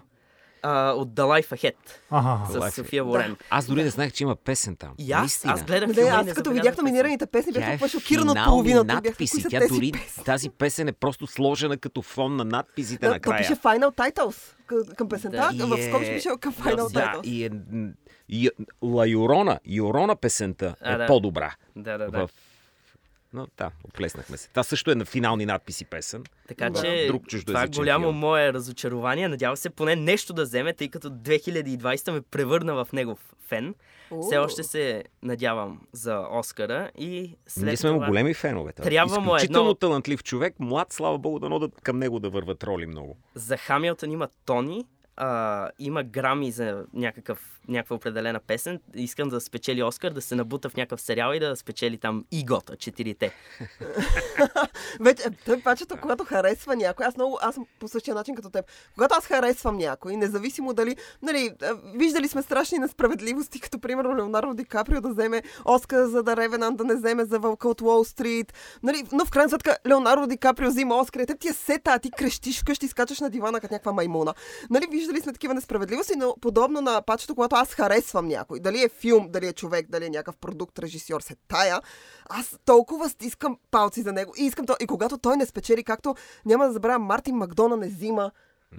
А, от The Life Ahead Ага. с Life. София Лорен. Аз дори не знаех, че има песен там. И аз, Наистина. аз гледах Не, филма аз като видях номинираните песни, бях е толкова шокирана от половината. Надписи. Тя дори песни? тази песен е просто сложена като фон на надписите Да, то накрая. пише Final Titles към песента. Да. В И скоро е- ще пише към Final Да, Titles. и е... И, Ла Юрона, Юрона песента А, е да. по-добра. Да, да, да. В... Но да, оплеснахме се. Това също е на финални надписи песен. Така Да. че Друг това е голямо филм. мое разочарование. Надявам се поне нещо да вземе, тъй като 2020 ме превърна в негов фен. Все О. още се надявам за Оскара и след Ние сме му това... големи фенове. Трябва му Изключително едно- талантлив човек, млад, слава богу, да да към него да върват роли много. За Хамилтън има Тони, а, има грами за някакъв, някаква определена песен. Искам да спечели Оскар, да се набута в някакъв сериал и да спечели там Игота, четирите. Вече, той пачето, когато харесва някой, аз много, аз по същия начин като теб. Когато аз харесвам някой, независимо дали, нали, виждали сме страшни несправедливости, като примерно Леонардо Ди Каприо да вземе Оскар за да Ревенант, да не вземе за Вълка от Уолл Стрит. Нали, но в крайна сметка Леонардо Ди Каприо взима Оскар и теб ти е сета, а ти крещиш вкъщи, скачаш на дивана като някаква маймуна. Нали, виждали сме такива несправедливости, но подобно на пачето, когато аз харесвам някой, дали е филм, дали е човек, дали е някакъв продукт, режисьор, се тая, аз толкова стискам палци за него и искам то. И когато той не спечели, както няма да забравя, Мартин Макдона не взима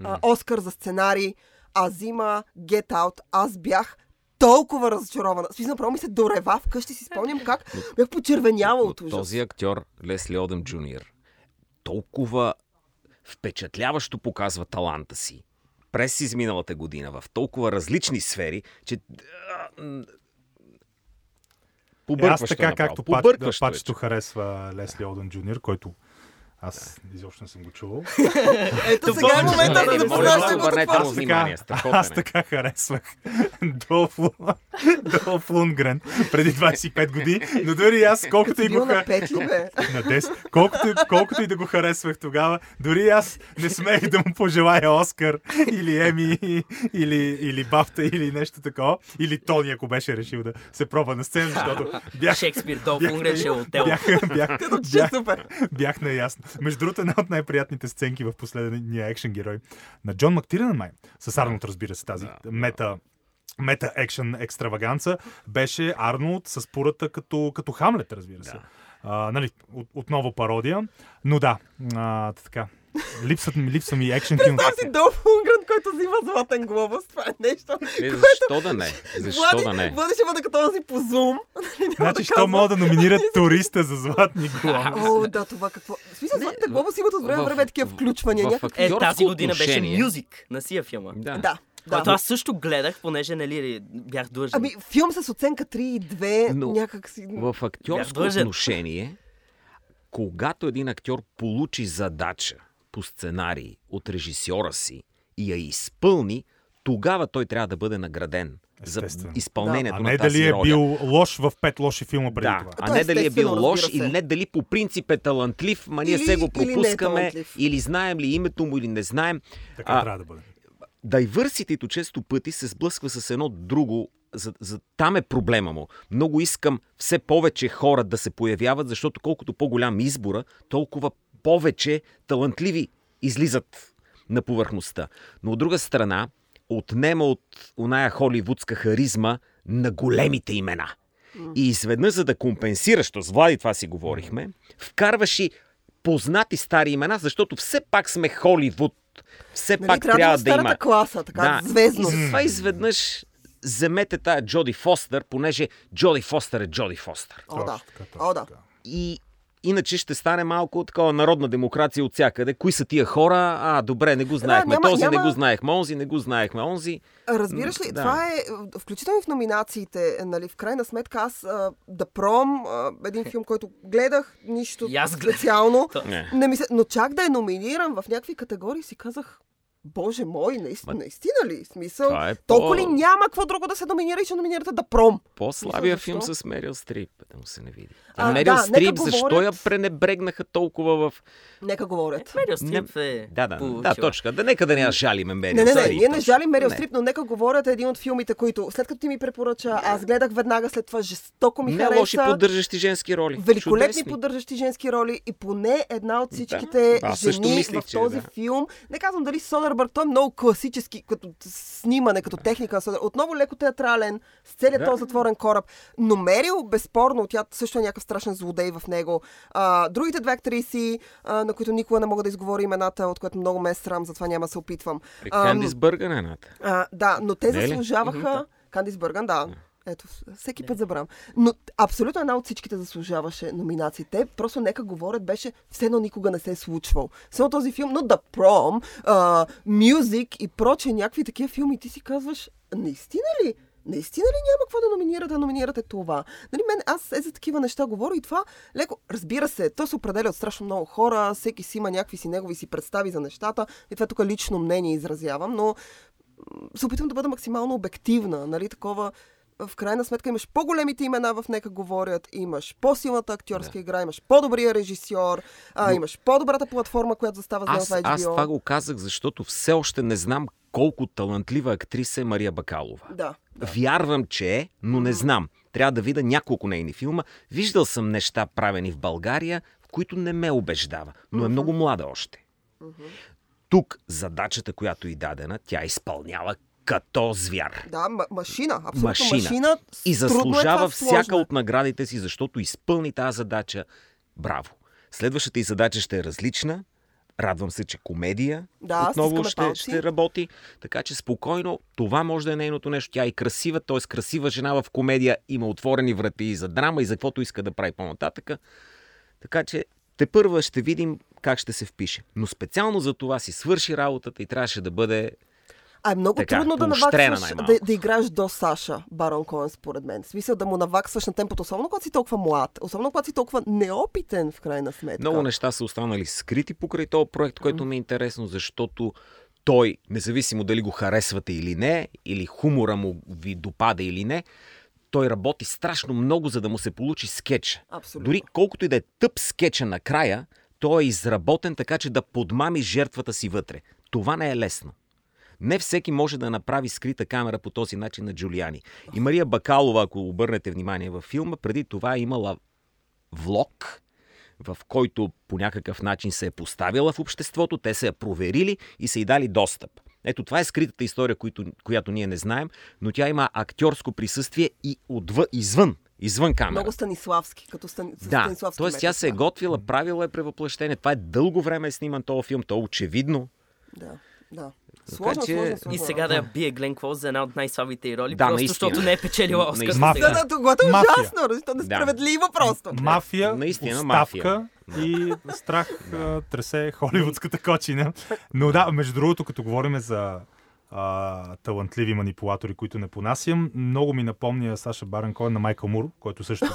а, Оскар за сценарий, а взима Get Out. Аз бях толкова разочарована. Смисъл, право ми се дорева вкъщи, си спомням как бях почервеняла от ужас. този актьор, Лесли Одъм Джуниор, толкова впечатляващо показва таланта си през изминалата година в толкова различни сфери, че Е, аз побъркващо така, направо. както пач, Побъркващо е, пачето харесва Лесли Олден Джуниор, който аз изобщо не съм го чувал. Ето сега е момента да запознаеш да обърнете това. му внимание. Аз е. така харесвах Долф, Лу- Долф Лунгрен преди 25 години, но дори аз, колкото и го на ха- пет ли, бе? на 10, колкото, и- колкото и да го харесвах тогава, дори аз не смех да му пожелая Оскар или Еми, или, или Бафта, или нещо такова, или Тони, ако беше решил да се пробва на сцена, защото бях, Шекспир, Долф Лунгрен ще е отел. бях, бях, Ще е бях, супер. бях наясно. Между другото, една от най-приятните сценки в последния екшен герой на Джон Мактирен май, с Арнолд, разбира се, тази Да, мета мета екшен екстраваганца беше Арнолд с пурата като, като Хамлет, разбира се. Да. А, нали, от, отново пародия, но да, а, така. Липсват ми, липсва ми екшен кино. Представям си Долф Лунгрен, който взима златен глобус. Това е нещо. Е, защо да не? Защо Влади, да не? Влади ще бъде като този по Zoom. Значи, що мога да номинират туриста за златни глави? О, да, това какво. В смисъл, златните глобуси имат от време време такива в- включвания. Е, тази година беше мюзик на сия филма. Да. Да, Който аз също гледах, понеже нали, бях длъжен. Ами, филм с оценка 3 и 2, Но някак си... В актьорско отношение, когато един актьор получи задача по сценарий от режисьора си и я изпълни, тогава той трябва да бъде награден за изпълнението А на не тази дали е роля. бил лош в пет лоши филма преди Да, това. а То не дали е бил лош или не дали по принцип е талантлив, ма ние Или- се го или не е пропускаме, талантлив. или знаем ли името му, или не знаем. Така А, трябва да бъде. Diversity често пъти се сблъсква с едно друго. За, за, там е проблема му. Много искам все повече хора да се появяват, защото колкото по-голям избора, толкова повече талантливи излизат на повърхността. Но от друга страна, отнема от оная холивудска харизма на големите имена. И изведнъж, за да компенсираш, то с Влади това си говорихме, вкарваш и познати стари имена, защото все пак сме Холивуд. Все Нали, пак трябва трябва да да има класа, така, звездно. И затова изведнъж вземете тая Джоди Фостър, понеже Джоди Фостър е Джоди Фостър. О, да. О, да. И иначе ще стане малко такова народна демокрация от всякъде. Кои са тия хора? А, добре, не го знаехме. няма- Този не няма- го знаехме, онзи не го знаехме, онзи. Разбираш ли, Да. това е, включително и в номинациите, нали, в крайна сметка аз а, The Prom, а, един филм, който гледах, нищо аз специално, Не. не ми се, но чак да е номиниран в някакви категории си казах, Боже мой, наистина, Ма- наистина ли? Смисъл, Това е толкова по- ли няма какво друго да се номинира и ще номинирате The Prom? По-слабия филм с Мерил Стрип, да му се не види. А, А, Мерил да, Стрип, защо говорят- я пренебрегнаха толкова в... Нека говорят. Мерил Стрип е Да, да, получила. да, точка. Да, нека да не я жалиме Мерил Не, не, не, ние не жалим Мерил Не. Стрип, но нека говорят е един от филмите, които след като ти ми препоръча, аз гледах веднага след това, жестоко ми Не хареса. лоши поддържащи женски роли. Великолетни Чудесни. поддържащи женски роли и поне една от всичките също жени мислих, в този да. филм. Не казвам дали Содербърг, той е много класически като снимане, като техника на Содербърг. Отново леко театрален, с целият Да. този затворен кораб. Но Мерил, безспорно, тя също е някакъв страшен злодей в него. А, другите две актриси, а, на които никога не мога да изговоря имената, от което много ме е срам, затова няма да се опитвам. Кандис Бърган е едната. да, но те Не е заслужаваха. Кандис Бърган, да. Ето, всеки път забравям. Но абсолютно една от всичките заслужаваше номинациите. Просто нека говорят, беше все едно никога не се е случвал. Само този филм, но The Prom, uh, Music и проче някакви такива филми, ти си казваш, наистина ли? Наистина ли няма какво да номинирате, номинирате това? Нали, мен, аз е за такива неща говоря и това леко, разбира се, то се определя от страшно много хора, всеки си има някакви си негови си представи за нещата и това тук лично мнение изразявам, но се опитвам да бъда максимално обективна, нали, такова в крайна сметка имаш по-големите имена в Нека говорят, имаш по-силната актьорска Да. игра, имаш по-добрия режисьор, а, Но- имаш по-добрата платформа, която застава Аз, за аз HBO. това го казах, защото все още не знам колко талантлива актриса е Мария Бакалова. Да, да. Вярвам, че е, но не знам. Трябва да видя няколко нейни филма. Виждал съм неща правени в България, в които не ме убеждава, но е много млада още. Тук задачата, която и дадена, тя изпълнява като звяр. Да, ма- машина, абсолютно машина. Машина. И е заслужава сложно всяка е. от наградите си, защото изпълни тази задача. Браво! Следващата и задача ще е различна, Радвам се, че комедия Да, отново ще, палци. ще работи. Така че спокойно, това може да е нейното нещо. Тя е красива, т.е. красива жена в комедия, има отворени врати и за драма и за каквото иска да прави по-нататъка. Така че те първа ще видим как ще се впише. Но специално за това си свърши работата и трябваше да бъде А е много Така, трудно да наваксваш, да, да играеш до Саша Барон Коен, според мен. В смисъл да му наваксваш на темпото, особено когато си толкова млад, особено когато си толкова неопитен, в крайна сметка. Много неща са останали скрити покрай този проект, което ми е интересно, защото той, независимо дали го харесвате или не, или хумора му ви допада или не, той работи страшно много, за да му се получи скетч. Абсолютно. Дори колкото и да е тъп скетча накрая, той е изработен така, че да подмами жертвата си вътре. Това не е лесно. Не всеки може да направи скрита камера по този начин на Джулиани. И Мария Бакалова, ако обърнете внимание във филма, преди това е имала влог, в който по някакъв начин се е поставила в обществото, те са я проверили и са й дали достъп. Ето това е скритата история, която, която ние не знаем, но тя има актьорско присъствие и отвън, извън, извън камера. Много Станиславски, като Стани... с Да, Станиславски т.е. тя се е готвила, правила е превъплъщение. Това е дълго време е сниман този филм, то е очевидно. Да, да. Сложно, че- сложно, И сложно. сега да я бие Глен Клоуз за една от най-слабите роли, Да, просто наистина. защото не е печелила Оскар. Мафия. Да, да, това е Мафия. ужасно? То е несправедливо просто. Мафия, Наистина, оставка и страх а, тресе холивудската кочина. Но да, между другото, като говорим за а, талантливи манипулатори, които не понасям, много ми напомня Саша Баран Коен на Майкъл Мур, който също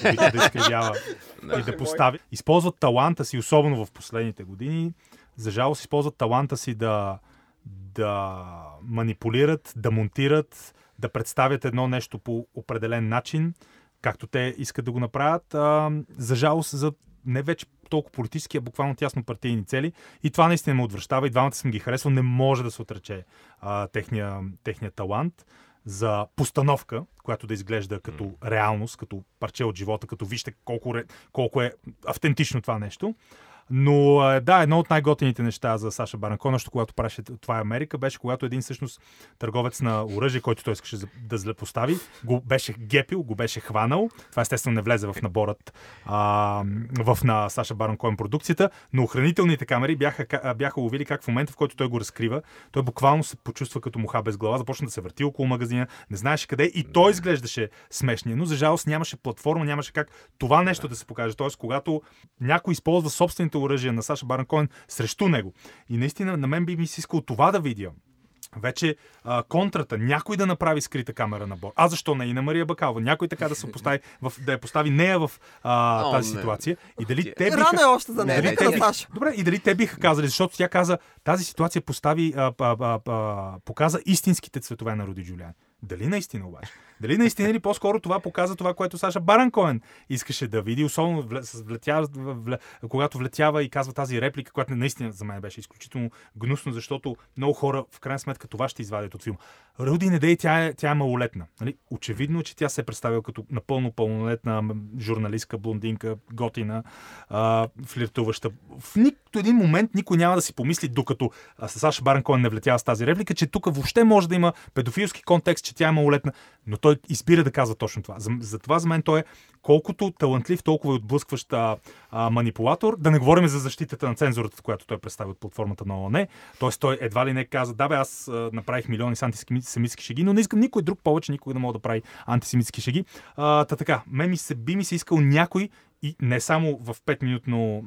обича да изкривява и да постави. Използват таланта си, особено в последните години. За жалост, използват таланта си да, да манипулират, да монтират, да представят едно нещо по определен начин, както те искат да го направят. А, за жалост, за не вече толкова политически, а буквално тясно партийни цели. И това наистина ме отвръщава. И двамата съм ги харесвал. Не може да се отрече а, техния, техния талант за постановка, която да изглежда като реалност, като парче от живота, като вижте колко, колко е автентично това нещо. Но да, едно от най-готените неща за Саша Баран Коен, още когато правеше това е Америка, беше когато един всъщност търговец на оръжие, който той искаше да злепостави, го беше гепил, го беше хванал. Това естествено не влезе в наборът а, в на Саша Баран Коен продукцията, но охранителните камери бяха, бяха ловили как в момента, в който той го разкрива, той буквално се почувства като муха без глава, започна да се върти около магазина, не знаеше къде и той изглеждаше смешния, но за жалост нямаше платформа, нямаше как това нещо да се покаже. Тоест, когато някой използва собствените оръжия на Саша Баран Коен срещу него. И наистина на мен би ми се искало това да видя. Вече а, контрата, някой да направи скрита камера на борд. А защо не и на Мария Бакалова? Някой така да се постави, в, да я постави нея в а, О, тази не. ситуация. И дали те биха... Рано е още за нея. На не. Саша. Добре, и дали те биха казали, защото тя каза, тази ситуация постави, а, а, а, а, показа истинските цветове на Руди Джулиан. Дали наистина обаче? Дали наистина или по-скоро това показа това, което Саша Баран Коен искаше да види, особено вле- с влетява, вле, когато влетява и казва тази реплика, която наистина за мен беше изключително гнусно, защото много хора в крайна сметка това ще извадят от филма. Руди Недей, тя е, тя е малолетна. Нали? Очевидно че тя се е представила като напълно пълнолетна журналистка, блондинка, готина, а, флиртуваща. В нито един момент никой няма да си помисли, докато Саша Баран Коен не влетява с тази реплика, че тук въобще може да има педофилски контекст, че тя е малолетна, но той избира да казва точно това. За, за мен той е колкото талантлив, толкова и отблъскващ а, а, манипулатор. Да не говорим за защитата на цензурата, която той представи от платформата на ООН. Тоест той едва ли не каза, да бе, аз а, направих милиони с антисемитски шеги, но не искам никой друг повече, никой да мога да прави антисемитски шеги. А, та така, мен ми се, би ми се искал някой и не само в 5-минутно,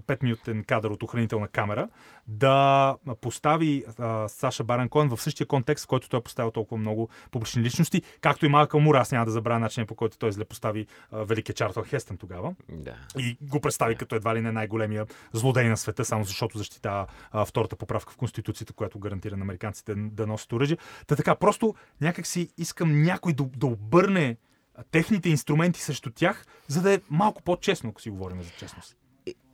5-минутен кадър от охранителна камера, да постави а, Саша Баран Коен в същия контекст, в който той е поставил толкова много публични личности, както и Малкъл Мур. Аз няма да забравя начинът по който той зле постави а, великия Чартън Хестън тогава Да. и го представи като едва ли не най-големия злодей на света, само защото защитава а, втората поправка в Конституцията, която гарантира на американците да, да носят оръжие. Та така, просто някак си искам някой да, да обърне техните инструменти срещу тях, за да е малко по-честно, ако си говорим за честност.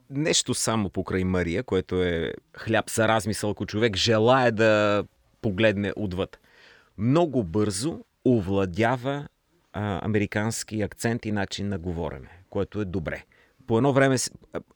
Нещо само покрай Мария, което е хляб за размисъл, ако човек желая да погледне отвъд. Много бързо овладява а, американски акцент и начин на говорене, което е добре. По едно време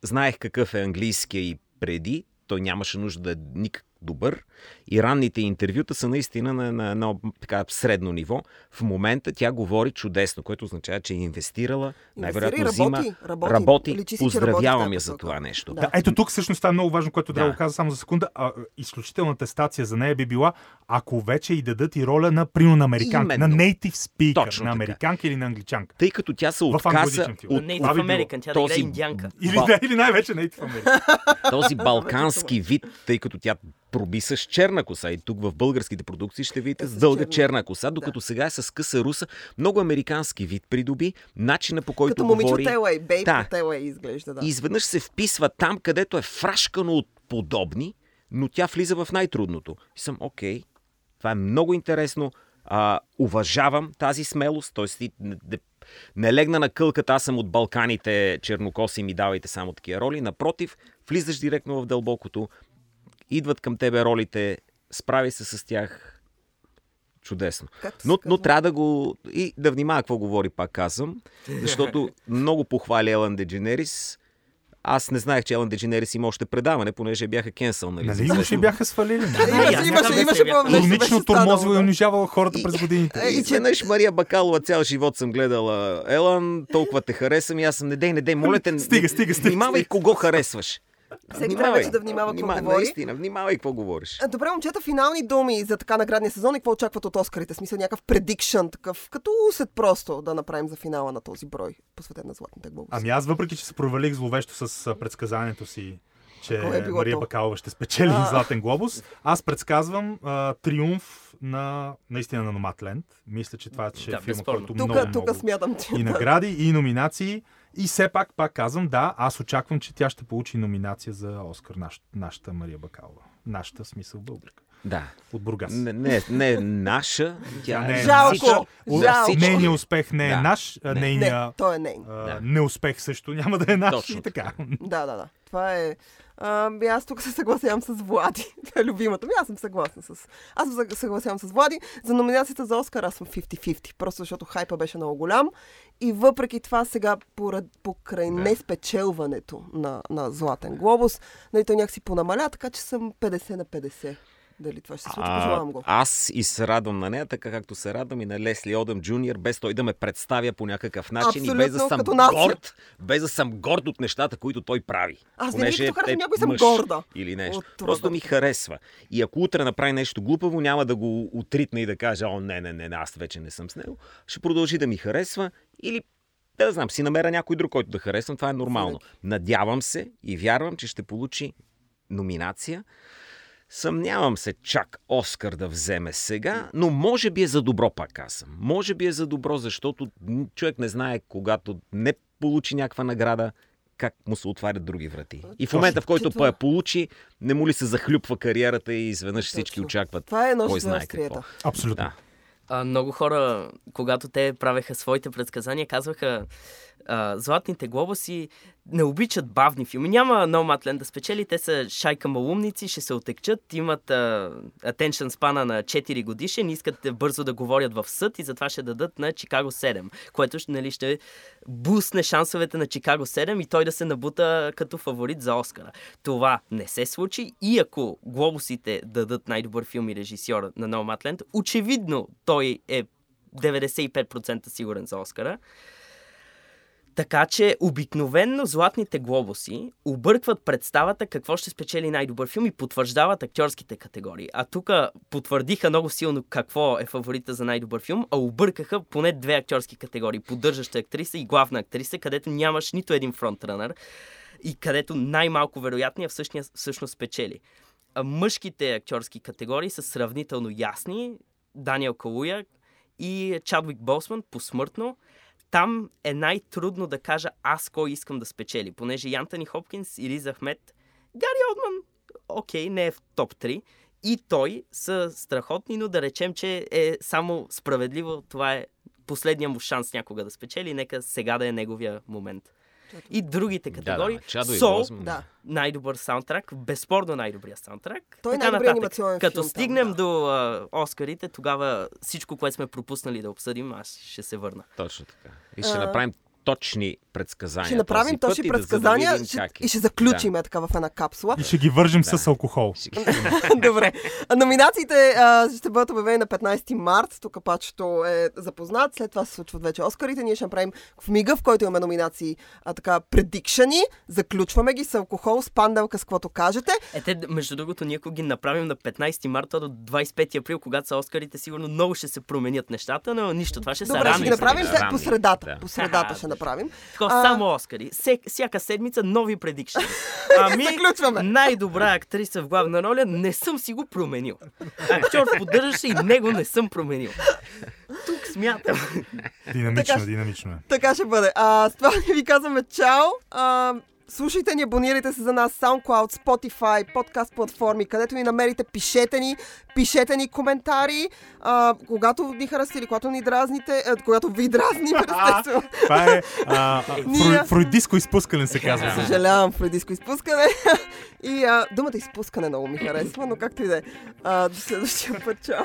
знаех какъв е английския и преди, той нямаше нужда да, е ник, добър и ранните интервюта са наистина на, на едно така средно ниво. В момента тя говори чудесно, което означава, че е инвестирала, най-вероятно взима, работи, работи. работи. Личи Поздравявам я за това нещо. Да. Да, ето тук всъщност това е много важно, което трябва Да. да кажа само за секунда. А, изключителната стация за нея би била, ако вече и дадат и роля на прино на американка, Именно. на native speaker, Точно на така. американка или на англичанка. Тъй като тя се отказа от, Native. American, тя да този индианка. Или, да, или най-вече native American. този балкански вид, тъй като тя проби с черна коса и тук в българските продукции ще видите с дълга черна. черна коса, докато сега е с къса руса. Много американски вид придоби, начина по който Като момиче говори. от Елей, бейб Да. от изглежда, да. И изведнъж се вписва там, където е фрашкано от подобни, но тя влиза в най-трудното. И съм, окей, това е много интересно. А, уважавам тази смелост, т.е. не, не, не легна на кълката, аз съм от Балканите, чернокоси ми давайте само такива роли. Напротив, влизаш директно в дълбокото, идват към тебе ролите, справи се с тях. Чудесно. Както Но, но трябва да го... И да внимава какво говори, пак казвам. Защото много похвали Елън Дедженерис. Аз не знаех, че Елън Дедженерис има още предаване, понеже бяха кенсъл. Нали, Нали ще бяха свалили? Имаше, аз имаше, имаше, станало, тормозила и да. унижавала хората през годините. Е, И че- изведнъж Мария Бакалова цял живот съм гледала Елън, толкова те харесвам и аз съм, не дей, не дей, моля те, Стига, стига, стига, Внимавай стига. кого харесваш. Всеки трябва вече да внимава какво Внимавай, говори. Наистина, внимавай какво говориш. А, Добре, момчета, финални думи за така наградния сезон и какво очакват от Оскарите? В Смисъл някакъв предикшън, такъв като усет просто да направим за финала на този брой, посветен на Златните глобуси. Ами аз въпреки, че се провалих зловещо с предсказанието си, че е Мария то? Бакалова ще спечели А. Златен глобус, аз предсказвам а, триумф на наистина на Номатленд. Мисля, че това ще е Да, филм, безспорно. който тук, много, тук много смятам, че... и награди, и номинации. И все пак, пак казвам, да, аз очаквам, че тя ще получи номинация за Оскар, наш, нашата Мария Бакалова. Нашата смисъл българка. Да. От Бургас. Не, не, не е наша, тя Не е Жалко! за Жалко! всички. Нейният успех не е Да. наш, Не. Не, той е нейн. а, Да. неуспех също няма да е наш Точно и така. Да, да, да. Това е... А, аз тук се съгласявам с Влади. Това е любимата ми. Аз съм съгласна с... Аз се съгласявам с Влади. За номинацията за Оскар аз съм 50-50. Просто защото хайпа беше много голям. И въпреки това сега поред, покрай Да. неспечелването на, на Златен глобус, нали, той някакси понамаля, така че съм 50 на 50. Дали това ще се случи, пожелавам го. аз и се радвам на нея, така както се радвам и на Лесли Одъм Джуниор, без той да ме представя по някакъв начин и без да Абсолютно, съм горд, без да съм горд от нещата, които той прави. Аз Понеже като е някой съм горда Или нещо. това, Просто което ми харесва. И ако утре направи нещо глупаво, няма да го отритна и да кажа, о, не, не, не, не, аз вече не съм с него. Ще продължи да ми харесва или да знам, си намеря някой друг, който да харесвам. Това е нормално. Надявам се и вярвам, че ще получи номинация. Съмнявам се чак Оскар да вземе сега, но може би е за добро, пак казвам. Може би е за добро, защото човек не знае, когато не получи някаква награда, как му се отварят други врати. И в момента, в който па я получи, не му ли се захлюпва кариерата и изведнъж всички очакват. Това е кой знае какво. Абсолютно. Да. А, много хора, когато те правеха своите предсказания, казваха а, Златните глобуси не обичат бавни филми. Няма Номатлен да спечели, те са шайка малумници, ще се отекчат, имат а, attention спана на 4 годишен, искат да бързо да говорят в съд и затова ще дадат на Чикаго 7, което нали, ще бусне шансовете на Чикаго 7 и той да се набута като фаворит за Оскара. Това не се случи и ако глобусите дадат най-добър филм и режисьор на Номатленд, очевидно той е 95% сигурен за Оскара. Така че обикновенно златните глобуси объркват представата какво ще спечели най-добър филм и потвърждават актьорските категории. А тук потвърдиха много силно какво е фаворита за най-добър филм, а объркаха поне две актьорски категории. Поддържаща актриса и главна актриса, където нямаш нито един фронтранър и където най-малко вероятния всъщност, всъщност спечели. А мъжките актьорски категории са сравнително ясни. Даниел Калуя и Чадвик Босман посмъртно там е най-трудно да кажа аз кой искам да спечели, понеже и Антони Хопкинс и Риз Ахмед, Гари Олдман, окей, не е в топ 3, и той са страхотни, но да речем, че е само справедливо, това е последния му шанс някога да спечели, нека сега да е неговия момент. И другите категории, Да, да, Чадо Сол. Да. най-добър саундтрак, безспорно най-добрия саундтрак. Той е нататък. анимационен Като филм там, стигнем да. до а, Оскарите, тогава всичко, което сме пропуснали да обсъдим, аз ще се върна. Точно така. И ще А. направим точни предсказания. Ще направим този точни да- да предсказания видим ще- е. и ще заключим е така в една капсула. И ще ги вържем Да. с алкохол. Добре. Номинациите а, ще бъдат обявени на 15 март. Тук пачето е запознат. След това се случват вече Оскарите. Ние ще направим в мига, в който имаме номинации, а, така, предикшани. Заключваме ги с алкохол, с панделка, с каквото кажете. Е, те, между другото, ние ако ги направим на 15 марта до 25 април, когато са Оскарите, сигурно много ще се променят нещата, но нищо, това ще са Добре, ще ги направим да, след ранни, по средата. да. По средата А, ще направим. Такова, А- само Оскари. Се, всяка седмица нови предикшни. Ами, Заключваме. най-добра актриса в главна роля не съм си го променил. Актьор поддържаше и него не съм променил. Тук смятам. Динамично, Така- динамично е. Така ще бъде. А, с това ви казваме чао. А, слушайте ни, абонирайте се за нас SoundCloud, Spotify, подкаст платформи, където ни намерите, пишете ни, пишете ни коментари. А, когато ни харесате или когато ни дразните, а, когато ви дразним, естествено. Това е а, Ние- фру, фруидиско изпускане се казва. Съжалявам, фрейдиско изпускане. И а, думата изпускане много ми харесва, но както и да е. До следващия път, чао.